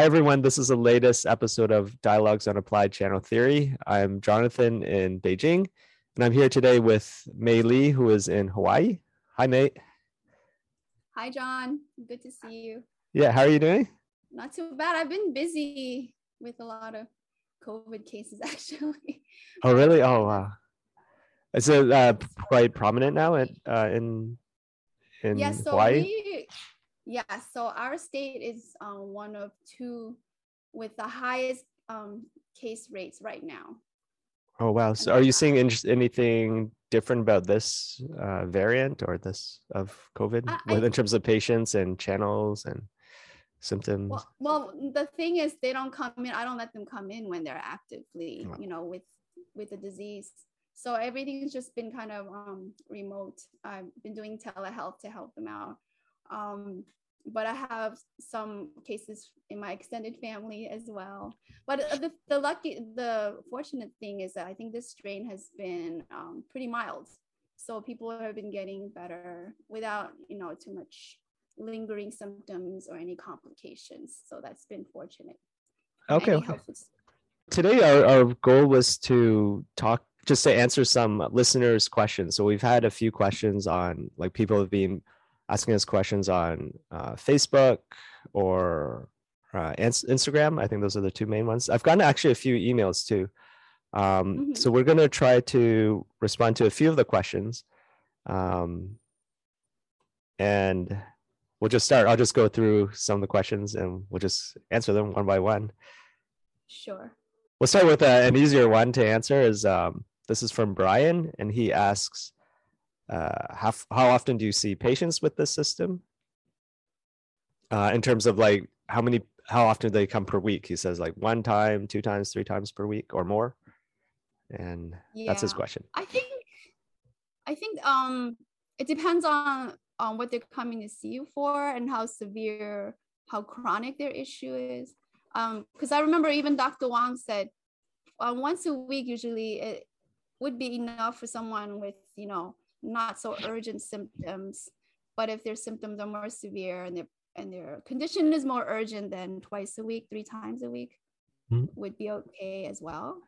Hi, everyone. This is the latest episode of Dialogues on Applied Channel Theory. I'm Jonathan in Beijing, and I'm here today with Mei Lee, who is in Hawaii. Hi, Mei. Hi, John. Good to see you. Yeah, how are you doing? Not too bad. I've been busy with a lot of COVID cases, actually. Oh, really? Oh, wow. Is it uh, quite prominent now in uh, in in yeah, so Hawaii? we, yeah, so our state is um, one of two with the highest um, case rates right now. Oh, wow. So, are you seeing in- anything different about this uh, variant or this of COVID, I- with I- in terms of patients and channels and symptoms? Well, well, the thing is, they don't come in. I don't let them come in when they're actively, Wow. you know, with with the disease. So everything's just been kind of um, remote. I've been doing telehealth to help them out. Um, but I have some cases in my extended family as well. But the, the lucky, the fortunate thing is that I think this strain has been um, pretty mild. So people have been getting better without, you know, too much lingering symptoms or any complications. So that's been fortunate. Okay. Okay. today our, our goal was to talk just to answer some listeners questions so we've had a few questions on like people have been asking us questions on uh, facebook or uh, instagram i think those are the two main ones i've gotten actually a few emails too um, Mhm. so we're going to try to respond to a few of the questions um, and we'll just start i'll just go through some of the questions and we'll just answer them one by one Sure. We'll start with uh, an easier one to answer. Is um, this is from Brian, and he asks, uh, "How how often do you see patients with this system? Uh, in terms of like how many, how often do they come per week?" He says like one time, two times, three times per week, or more. And that's his question. I think I think um it depends on on what they're coming to see you for and how severe, how chronic their issue is. Um, because I remember even Dr. Wang said uh, once a week usually it would be enough for someone with you know not so urgent symptoms. But if their symptoms are more severe and their and their condition is more urgent, than twice a week, three times a week Mhm. would be okay as well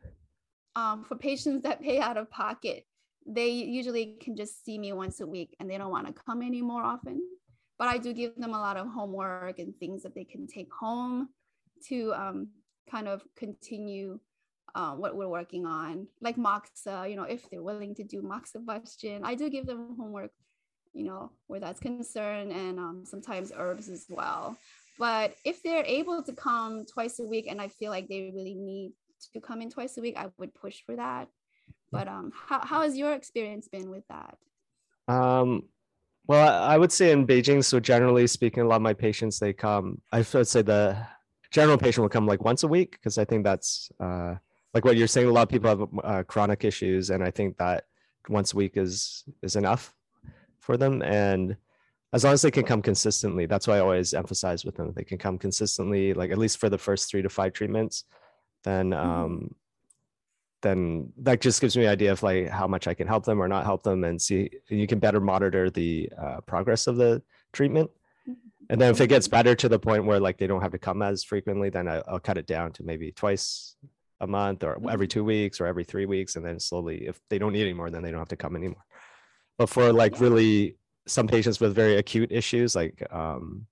um, for patients that pay out of pocket, they usually can just see me once a week and they don't want to come any more often. But I do give them a lot of homework and things that they can take home to um, kind of continue uh, what we're working on, like moxa, you know, if they're willing to do moxibustion. I do give them homework, you know, where that's concerned, and um, sometimes herbs as well. But if they're able to come twice a week and I feel like they really need to come in twice a week, I would push for that. But um, how, how has your experience been with that? Um, well, I I would say in Beijing, so generally speaking, a lot of my patients they come. I would say the general patient will come like once a week because I think that's uh, like what you're saying. A lot of people have uh, chronic issues, and I think that once a week is is enough for them. And as long as they can come consistently, that's why I always emphasize with them. They can come consistently, like at least for the first three to five treatments. Then um, then that just gives me an idea of like how much I can help them or not help them and see you can better monitor the uh, progress of the treatment. And then if it gets better to the point where like they don't have to come as frequently, then I, I'll cut it down to maybe twice a month or every two weeks or every three weeks. And then slowly, if they don't need anymore, then they don't have to come anymore. But for like really some patients with very acute issues, like um,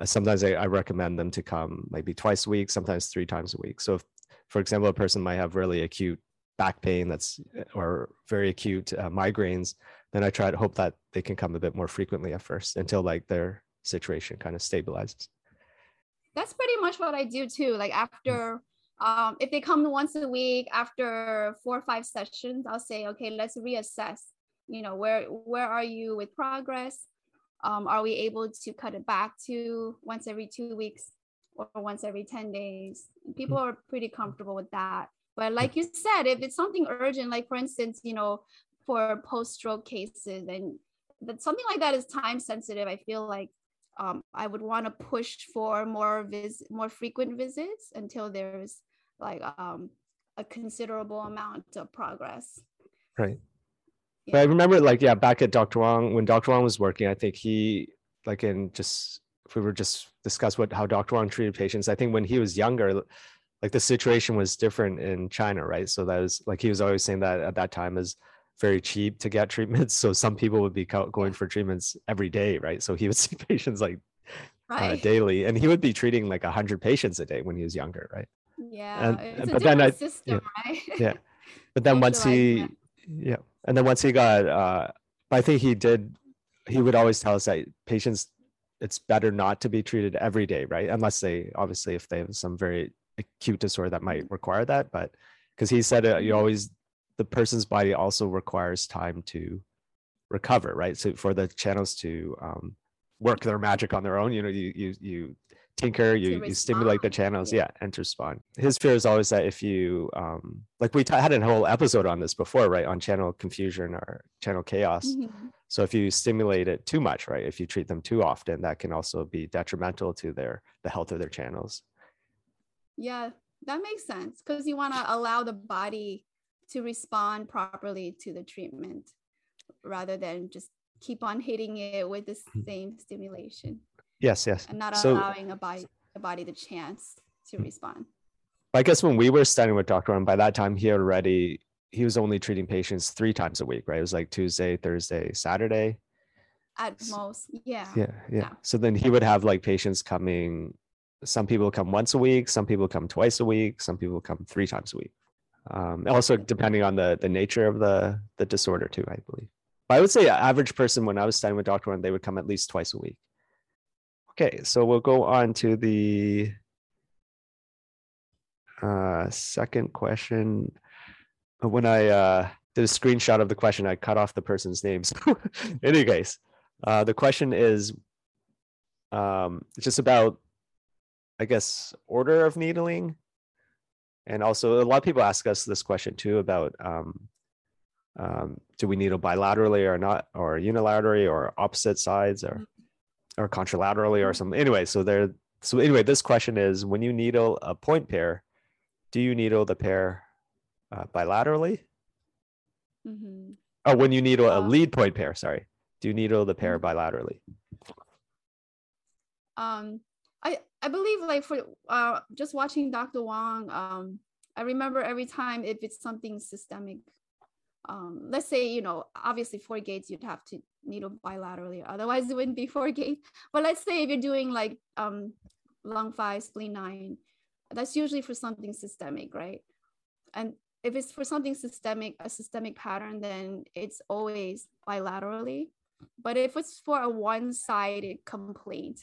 uh, sometimes I, I recommend them to come maybe twice a week, sometimes three times a week. So if, for example, a person might have really acute back pain that's or very acute uh, migraines, then I try to hope that they can come a bit more frequently at first until like their situation kind of stabilizes. That's pretty much what I do too. Like after, um, if they come once a week, after four or five sessions, I'll say, okay, let's reassess. You know, where where are you with progress? Um, are we able to cut it back to once every two weeks or once every 10 days? People are pretty comfortable with that. But like you said, if it's something urgent, like for instance, you know, for post-stroke cases and that something like that is time sensitive, I feel like um, I would want to push for more vis- more frequent visits until there's like um, a considerable amount of progress. Right. But I remember like, yeah, back at Dr. Wang, when Dr. Wang was working, I think he like in just if we were just discuss what how Dr. Wang treated patients, I think when he was younger, like the situation was different in China, right? So that was like he was always saying that at that time is very cheap to get treatments. So some people would be going for treatments every day, right? So he would see patients like uh, right. uh, daily, and he would be treating like hundred patients a day when he was younger, right? Yeah, and, but then I, system, yeah, right? yeah, but then once he, yeah, and then once he got, uh, I think he did. He would always tell us that patients, it's better not to be treated every day, right? Unless they obviously if they have some very acute disorder that might require that, but because he said uh, you mm-hmm. always the person's body also requires time to recover, right? So for the channels to um, work their magic on their own, you know, you you you tinker, you you stimulate the channels, yeah. yeah, and to respond. His fear is always that if you um, like we t- had a whole episode on this before, right, on channel confusion or channel chaos. Mm-hmm. So if you stimulate it too much, right, if you treat them too often, that can also be detrimental to their the health of their channels. Yeah, that makes sense because you want to allow the body to respond properly to the treatment rather than just keep on hitting it with the hmm. same stimulation. Yes, yes. And not so, allowing a body, a body the chance to respond. I guess when we were studying with Dr. Wang, by that time he already he was only treating patients three times a week, right? It was like Tuesday, Thursday, Saturday. At most, yeah. Yeah, yeah. yeah. So then he would have like patients coming. Some people come once a week, some people come twice a week, some people come three times a week um, also depending on the the nature of the the disorder too i believe but i would say average person when i was studying with dr Wang they would come at least twice a week okay so we'll go on to the uh, second question. When i uh, did a screenshot of the question i cut off the person's name so in any case uh, the question is um, just about i guess order of needling. And also, a lot of people ask us this question too about um, um, do we needle bilaterally or not, or unilaterally, or opposite sides, or or contralaterally, or something. Anyway, so there. So anyway, this question is: when you needle a point pair, do you needle the pair uh, bilaterally? Mm-hmm. Oh, when you needle a lead point pair, sorry, do you needle the pair mm-hmm. bilaterally? Um, I I believe like for uh just watching Dr. Wang, um, I remember every time if it's something systemic, um, let's say you know obviously four gates you'd have to needle bilaterally, otherwise it wouldn't be four gate. But let's say if you're doing like um lung five, spleen nine, that's usually for something systemic, right? And if it's for something systemic, a systemic pattern, then it's always bilaterally. But if it's for a one-sided complaint,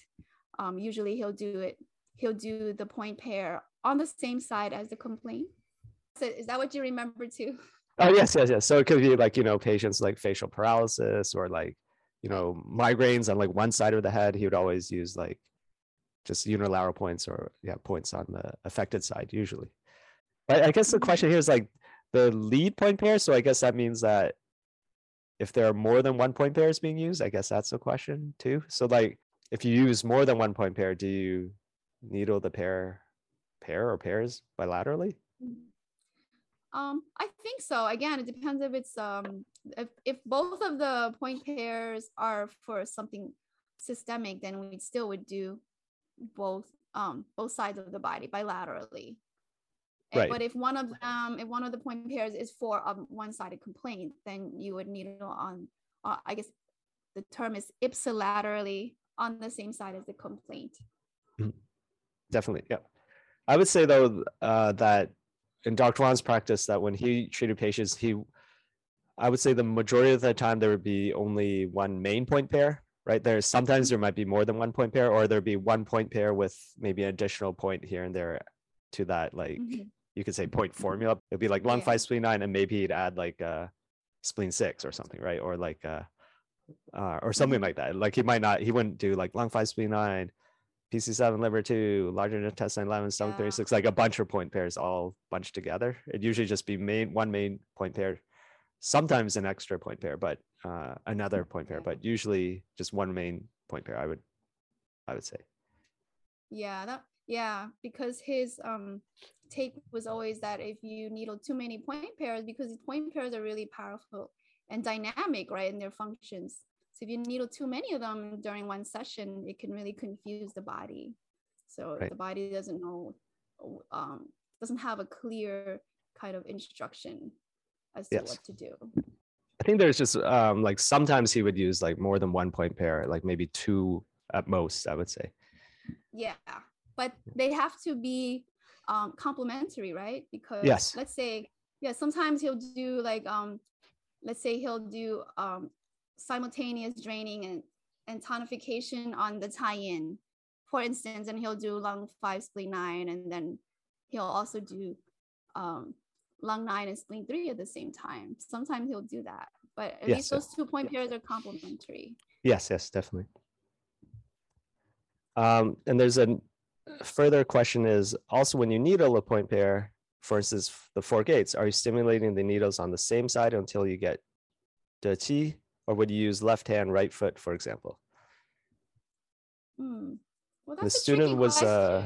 um, usually he'll do it he'll do the point pair on the same side as the complaint so is that what you remember too oh yes yes yes. So it could be like you know patients like facial paralysis or like you know migraines on like one side of the head he would always use like just unilateral points or yeah points on the affected side usually. But i guess the mm-hmm. question here is like the lead point pair so i guess that means that if there are more than one point pairs being used i guess that's a question too. So like if you use more than one point pair, do you needle the pair pair or pairs bilaterally? Mm-hmm. Um, I think so. Again, it depends if it's um if, if both of the point pairs are for something systemic, then we still would do both um both sides of the body bilaterally. Right. But if one of um if one of the point pairs is for a one-sided complaint, then you would needle on uh, I guess the term is ipsilaterally on the same side as the complaint. Mm-hmm. Definitely, yeah. I would say though uh, that in Dr. Wang's practice, that when he treated patients, he, I would say the majority of the time there would be only one main point pair, right? There's sometimes mm-hmm. there might be more than one point pair, or there'd be one point pair with maybe an additional point here and there to that, like mm-hmm. you could say point formula. It'd be like lung yeah. five, spleen nine, and maybe he'd add like uh, spleen six or something, right? Or like uh, uh, or something mm-hmm. like that. Like he might not, he wouldn't do like lung five, spleen nine, PC7, liver two, larger intestine 11, stomach yeah. 36, like a bunch of point pairs all bunched together. It'd usually just be main one main point pair, sometimes an extra point pair, but uh, another point pair, but usually just one main point pair. I would, I would say. Yeah, that yeah, because his um take was always that if you needle too many point pairs, because point pairs are really powerful and dynamic, right, in their functions. So if you needle too many of them during one session, it can really confuse the body. So Right. the body doesn't know, um, doesn't have a clear kind of instruction as to what to do. I think there's just um like sometimes he would use like more than one point pair, like maybe two at most, I would say. Yeah, but they have to be um, complementary, right? Because Yes. let's say, yeah, sometimes he'll do like, um, let's say he'll do um, simultaneous draining and, and tonification on the taiyin, for instance, and he'll do lung five, spleen nine, and then he'll also do um, lung nine and spleen three at the same time. Sometimes he'll do that, but at Yes, least those two point pairs are complementary. Yes, yes, definitely. Um, and there's a further question is also when you needle a point pair, for instance, the four gates, are you stimulating the needles on the same side until you get the T, or would you use left hand, right foot, for example? Hmm. Well, The student was, uh,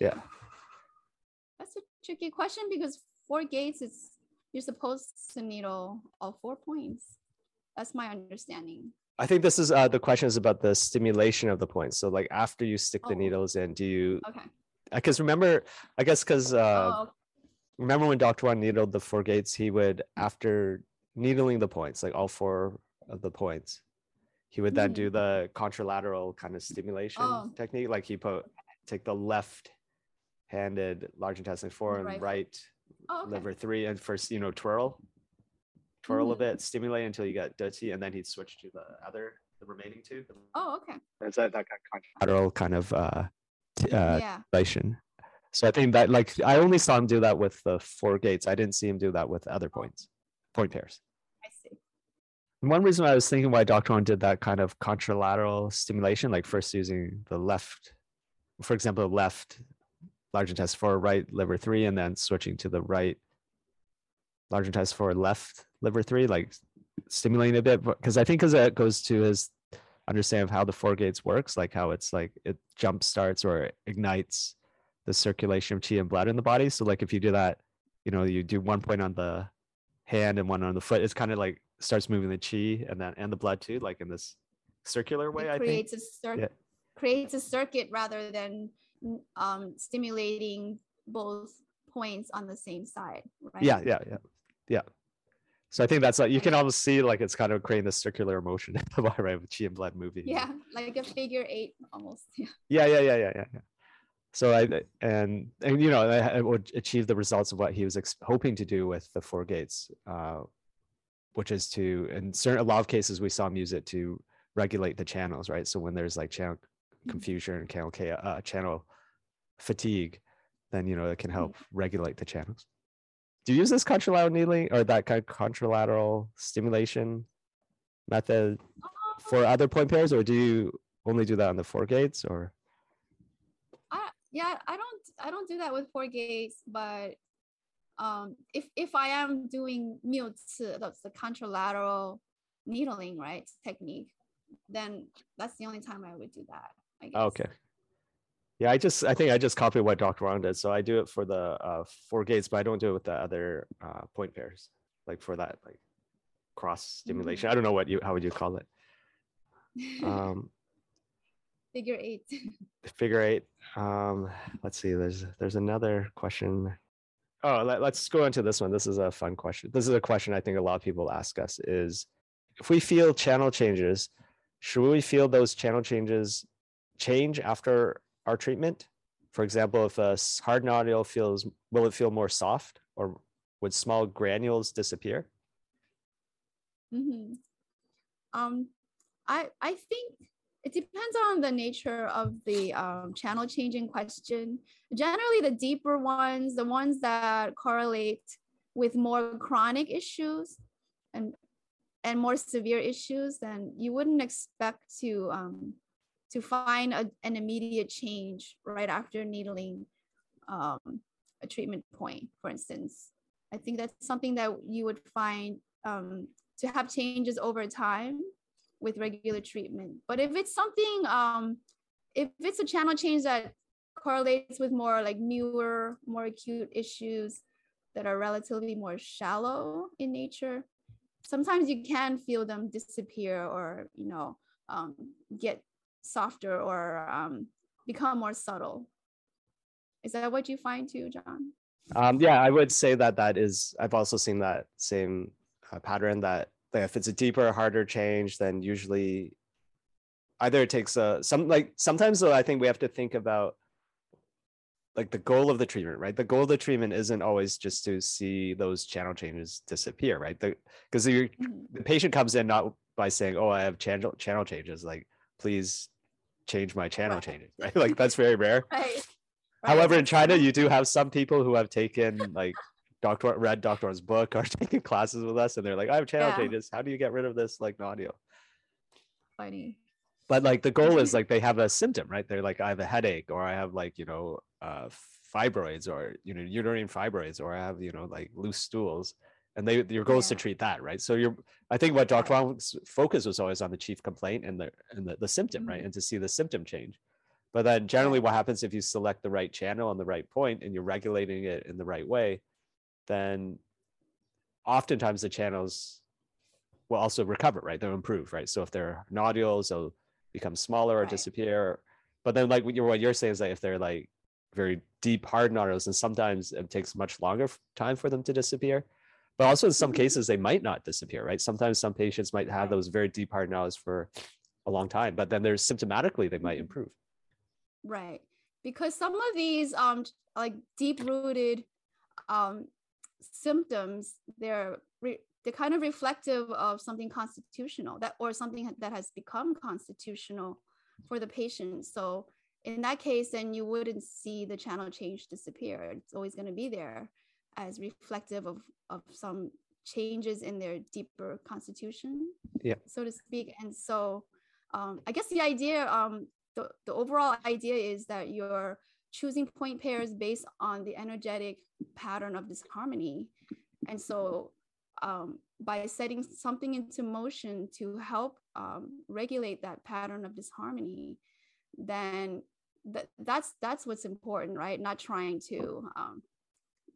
yeah. That's a tricky question because four gates is you're supposed to needle all four points. That's my understanding. I think this is uh, the question is about the stimulation of the points. So like after you stick the Oh. needles in, do you? Okay. Because remember, I guess because uh, oh, remember when Dr. Wang needled the four gates, he would, after needling the points, like all four of the points, he would then do the contralateral kind of stimulation Oh. technique. Like he put take the left handed large intestine four and Right right, oh, okay. liver three, and first, you know, twirl, twirl a Mhm. bit, stimulate until you get de qi, and then he'd switch to the other, the remaining two. Oh, okay. That, that kind of contralateral kind of uh, t- uh, yeah. stimulation. So I think that like I only saw him do that with the four gates. I didn't see him do that with other points, point pairs. One reason I was thinking why Dr. Wang did that kind of contralateral stimulation, like first using the left, for example, left large intestine four, right liver three, and then switching to the right large intestine four, left liver three, like stimulating a bit. Because I think because it goes to his understanding of how the four gates works, like how it's like it jump starts or ignites the circulation of chi and blood in the body. So like if you do that, you know, you do one point on the hand and one on the foot, it's kind of like starts moving the chi and then and the blood too, like in this circular way. it I think. creates a circuit. Creates a circuit rather than um, stimulating both points on the same side, right? Yeah, yeah, yeah, yeah. So I think that's like you can almost see like it's kind of creating this circular motion in the body, right? With chi and blood moving. Yeah, like a figure eight almost. Yeah. yeah, yeah, yeah, yeah, yeah. yeah. So I and and you know I, I would achieve the results of what he was ex- hoping to do with the four gates, uh, which is to in certain a lot of cases we saw him use it to regulate the channels, right? So when there's like channel Mhm. confusion and channel cha- uh, channel fatigue, then you know it can help regulate the channels. Do you use this contralateral needling or that kind of contralateral stimulation method for other point pairs, or do you only do that on the four gates or? I yeah, I don't I don't do that with four gates, but um if if I am doing 谬刺, that's the contralateral needling, right? Technique, then that's the only time I would do that. I guess. Okay. Yeah, I just I think I just copied what Dr. Wang did. So I do it for the uh, four gates, but I don't do it with the other uh, point pairs, like for that like cross stimulation. I don't know what you how would you call it. Um, Figure eight. figure eight. Um, let's see. There's there's another question. Oh, let, let's go into this one. This is a fun question. This is a question I think a lot of people ask us: is if we feel channel changes, should we feel those channel changes change after our treatment? For example, if a hard nodule feels, will it feel more soft, or would small granules disappear? Mm-hmm. Um, I I think it depends on the nature of the um, channel changing question. Generally, the deeper ones, the ones that correlate with more chronic issues and and more severe issues, then you wouldn't expect to um, to find a, an immediate change right after needling um, a treatment point, for instance. I think that's something that you would find um, to have changes over time with regular treatment. But if it's something, um, if it's a channel change that correlates with more like newer, more acute issues that are relatively more shallow in nature, sometimes you can feel them disappear or you know um, get softer or um, become more subtle. Is that what you find too, John? Um, yeah, I would say that that is. I've also seen that same uh, pattern that, that if it's a deeper, harder change, then usually either it takes a some like sometimes though I think we have to think about like the goal of the treatment, right? The goal of the treatment isn't always just to see those channel changes disappear, right? Because the, mm-hmm. the patient comes in not by saying, "Oh, I have channel channel changes," like please change my channel right. changes, right? Like that's very rare. Right. However, in China, you do have some people who have taken like Doctor read Doctor's book or taken classes with us, and they're like, "I have channel yeah. changes. How do you get rid of this like nodule?" Funny. But like the goal is like they have a symptom, right? They're like, "I have a headache," or "I have like you know uh, fibroids," or you know uterine fibroids, or "I have you know like loose stools." And they your goal yeah. is to treat that, right? So you're I think what Dr. Wang's focus was always on the chief complaint and the and the, the symptom, mm-hmm. right? And to see the symptom change. But then generally what happens if you select the right channel on the right point and you're regulating it in the right way, then oftentimes the channels will also recover, right? They'll improve, right? So if they're nodules, they'll become smaller or right. disappear. But then like what you're, what you're saying is that if they're like very deep hard nodules, and sometimes it takes much longer time for them to disappear. But also in some mm-hmm. cases they might not disappear, right? Sometimes some patients might have those very deep hard nodules for a long time, but then there's symptomatically they might mm-hmm. improve. Right. Because some of these um like deep rooted um symptoms they're re- they're kind of reflective of something constitutional that or something that has become constitutional for the patient. So in that case, then you wouldn't see the channel change disappear. It's always going to be there as reflective of, of some changes in their deeper constitution, yeah. so to speak. And so um, I guess the idea um, the, the overall idea is that you're choosing point pairs based on the energetic pattern of disharmony. And so um, by setting something into motion to help um, regulate that pattern of disharmony, then that, that's that's what's important, right? Not trying to um,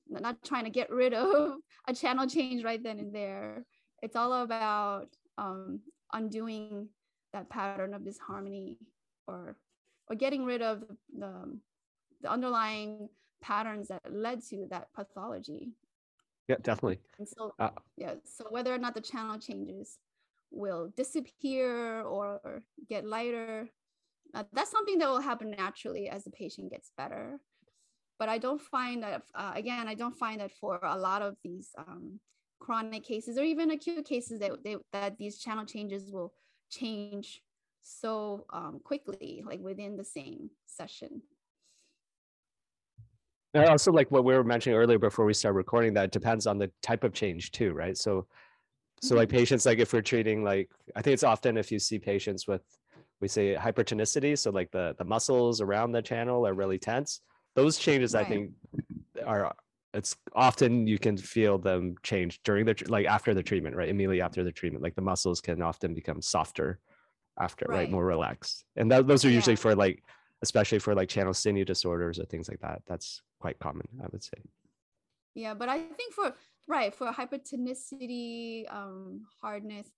not trying to get rid of a channel change right then and there. It's all about um, undoing that pattern of disharmony or or getting rid of the, the underlying patterns that led to that pathology. Yeah definitely. And so uh, yeah so whether or not the channel changes will disappear or get lighter uh, that's something that will happen naturally as the patient gets better. But i don't find that uh, again i don't find that for a lot of these um, chronic cases or even acute cases that, they, that these channel changes will change so um, quickly, like within the same session. And also, like what we were mentioning earlier before we start recording, that depends on the type of change too, right? So, so like mm-hmm. patients, like if we're treating, like I think it's often if you see patients with, we say hypertonicity, so like the the muscles around the channel are really tense. Those changes, right. I think, are it's often you can feel them change during the like after the treatment, right? Immediately after the treatment, like the muscles can often become softer after right, right? more relaxed and that, those are yeah. usually for like especially for like channel sinew disorders or things like that that's quite common i would say. Yeah but i think for right for hypertonicity um hardness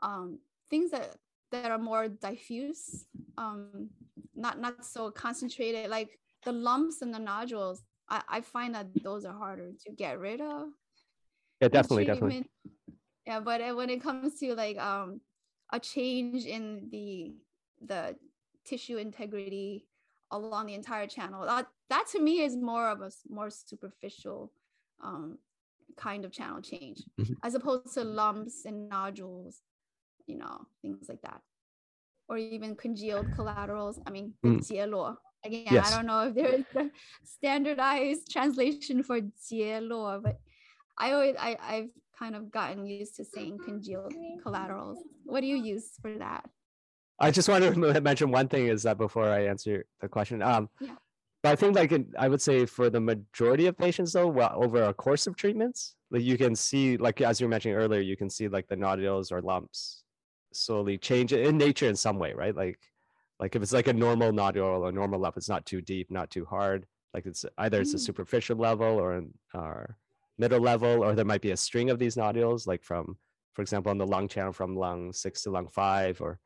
um things that that are more diffuse um not not so concentrated like the lumps and the nodules i i find that those are harder to get rid of. Yeah definitely definitely. Yeah but uh, when it comes to like um a change in the the tissue integrity along the entire channel. That that to me is more of a more superficial um, kind of channel change, mm-hmm. as opposed to lumps and nodules, you know, things like that, or even congealed collaterals. I mean, mm. Again, yes. I don't know if there is a standardized translation for 结络, but I always I I've kind of gotten used to saying congealed collaterals. What do you use for that? I just want to mention one thing is that before I answer the question, um, yeah. but I think like in, I would say for the majority of patients though, well, over a course of treatments, like you can see, like as you were mentioning earlier, you can see like the nodules or lumps slowly change in nature in some way, right? Like, like if it's like a normal nodule or a normal lump, it's not too deep, not too hard. Like it's either it's a mm. superficial level or, or middle level, or there might be a string of these nodules, like from for example, on the lung channel from lung six to lung five, or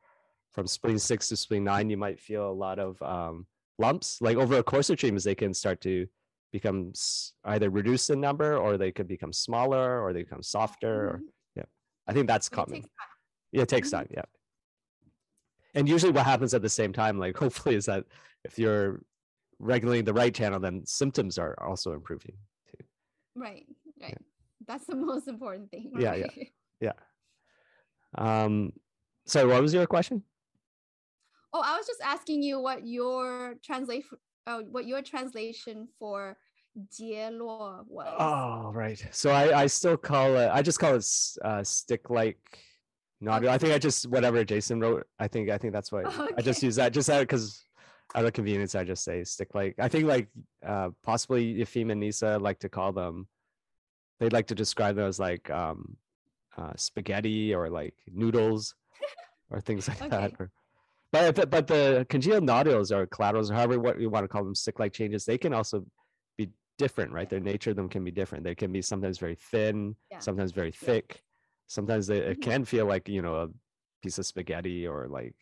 from spleen six to spleen nine, you might feel a lot of um, lumps. Like over a course of treatments, they can start to become either reduce in number, or they could become smaller, or they become softer. Or, mm-hmm. yeah, I think that's common. It yeah, it takes mm-hmm. time. Yeah, and usually what happens at the same time, like hopefully, is that if you're regulating the right channel, then symptoms are also improving too. Right. Right. Yeah. That's the most important thing. Right? Yeah. Yeah. Yeah. Um. So, what was your question? Oh, I was just asking you what your translate oh, what your translation for 结络 was. Oh, right. So I, I still call it, I just call it uh, stick like nodule. Okay. I think I just, whatever Jason wrote, I think, I think that's what okay. I just use that just because out of convenience, I just say stick like, I think like uh, possibly Efim and Nisa like to call them, They'd like to describe them as like um, uh, spaghetti or like noodles or things like okay. that. Or, but but the congealed nodules or collaterals, or however what you want to call them, stick-like changes, they can also be different, right? Their nature of them can be different. They can be sometimes very thin, yeah. sometimes very thick. Sometimes they, it mm-hmm. can feel like you know a piece of spaghetti or like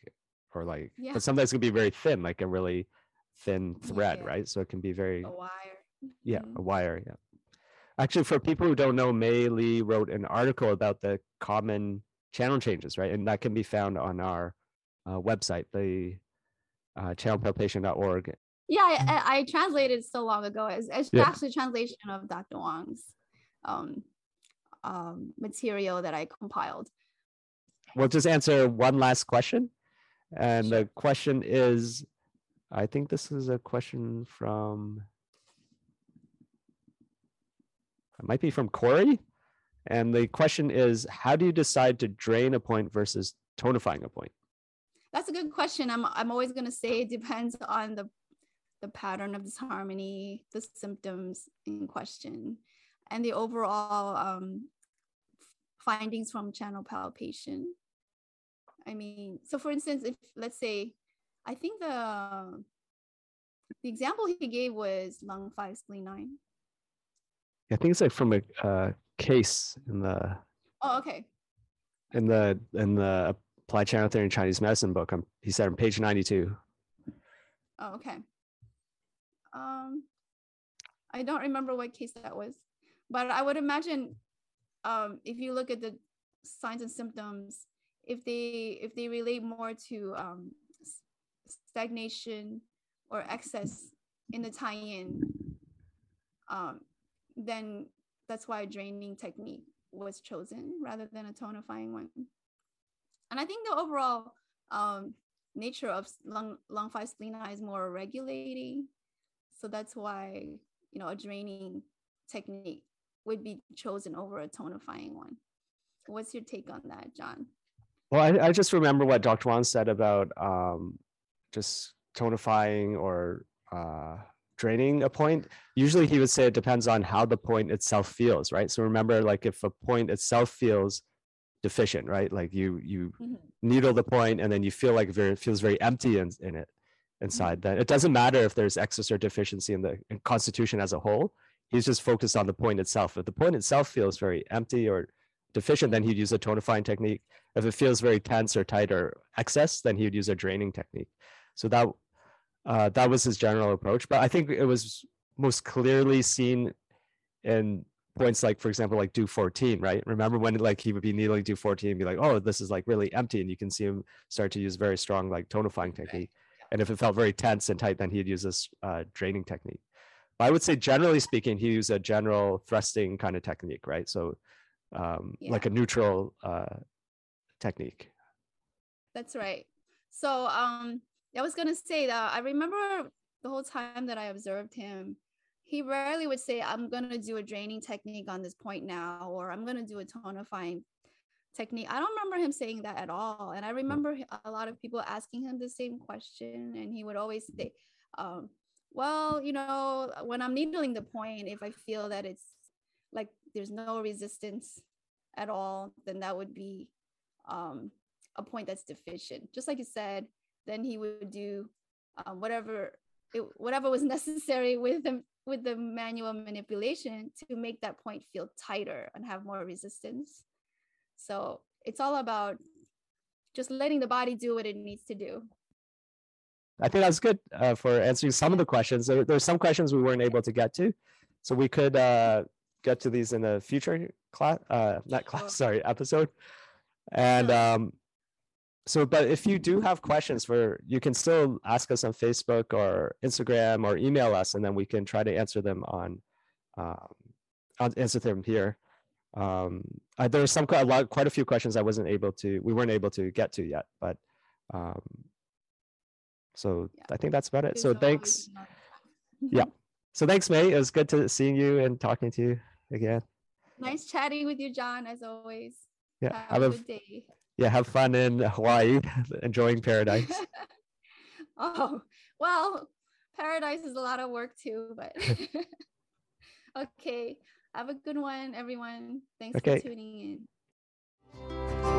or like, yeah. but sometimes it can be very thin, like a really thin thread, yeah. right? So it can be very a wire. Yeah, mm-hmm. a wire. Yeah. Actually, for people who don't know, Mei Li wrote an article about the common channel changes, right? And that can be found on our uh, website, the uh, channelpalpation.org. Yeah, I, I, translated so long ago. It's, it's yeah. actually translation of Dr. Wang's um, um, material that I compiled. We'll just answer one last question. And sure. the question is I think this is a question from, it might be from Corey. And the question is How do you decide to drain a point versus tonifying a point? That's a good question. I'm I'm always gonna say it depends on the the pattern of disharmony, the symptoms in question, and the overall um, findings from channel palpation. I mean, so for instance, if let's say, I think the the example he gave was lung five spleen nine. I think it's like from a uh, case in the. Oh, okay. In the in the Applied Channel Theory in Chinese Medicine book. Um, he said on page 92. Oh, okay. Um, I don't remember what case that was, but I would imagine um, if you look at the signs and symptoms, if they if they relate more to um, stagnation or excess in the taiyin, um, then that's why a draining technique was chosen rather than a tonifying one. And I think the overall um, nature of lung, lung 5 spleen 9 is more regulating. So that's why, you know, a draining technique would be chosen over a tonifying one. What's your take on that, John? Well, I, I just remember what Dr. Wang said about um, just tonifying or uh, draining a point. Usually he would say it depends on how the point itself feels, right? So remember, like if a point itself feels deficient, right? Like you you mm-hmm. needle the point and then you feel like very, it feels very empty in, in it inside. Mm-hmm. Then it doesn't matter if there's excess or deficiency in the in constitution as a whole. He's just focused on the point itself. If the point itself feels very empty or deficient, then he'd use a tonifying technique. If it feels very tense or tight or excess, then he would use a draining technique. So that uh, that was his general approach. But I think it was most clearly seen in points like for example like Du 14 right? Remember when like he would be needling Du 14 and be like oh this is like really empty and you can see him start to use very strong like tonifying technique and if it felt very tense and tight then he'd use this uh, draining technique. But i would say generally speaking he used a general thrusting kind of technique right? So um, yeah. like a neutral uh, technique. That's right. So um i was gonna say that i remember the whole time that i observed him he rarely would say, I'm going to do a draining technique on this point now, or I'm going to do a tonifying technique. I don't remember him saying that at all. And I remember a lot of people asking him the same question, and he would always say, um, Well, you know, when I'm needling the point, if I feel that it's like there's no resistance at all, then that would be um, a point that's deficient. Just like you said, then he would do um, whatever it, whatever was necessary with him with the manual manipulation to make that point feel tighter and have more resistance. So it's all about just letting the body do what it needs to do. I think that's good uh, for answering some of the questions. There, there's some questions we weren't able to get to, so we could uh, get to these in a future class, uh, not class, sorry, episode. And um, so, but if you do have questions for, you can still ask us on Facebook or Instagram or email us, and then we can try to answer them on, um, on answer them here. Um, uh, there are some que- a lot, quite a few questions I wasn't able to, we weren't able to get to yet, but um, so Yeah. I think that's about it. There's So thanks. Yeah. So thanks, May. It was good to seeing you and talking to you again. Nice chatting with you, John, as always. Yeah. Have, Have a a good day yeah, have fun in Hawaii, enjoying paradise. oh, well, paradise is a lot of work too, but okay. Have a good one, everyone. Thanks okay. for tuning in.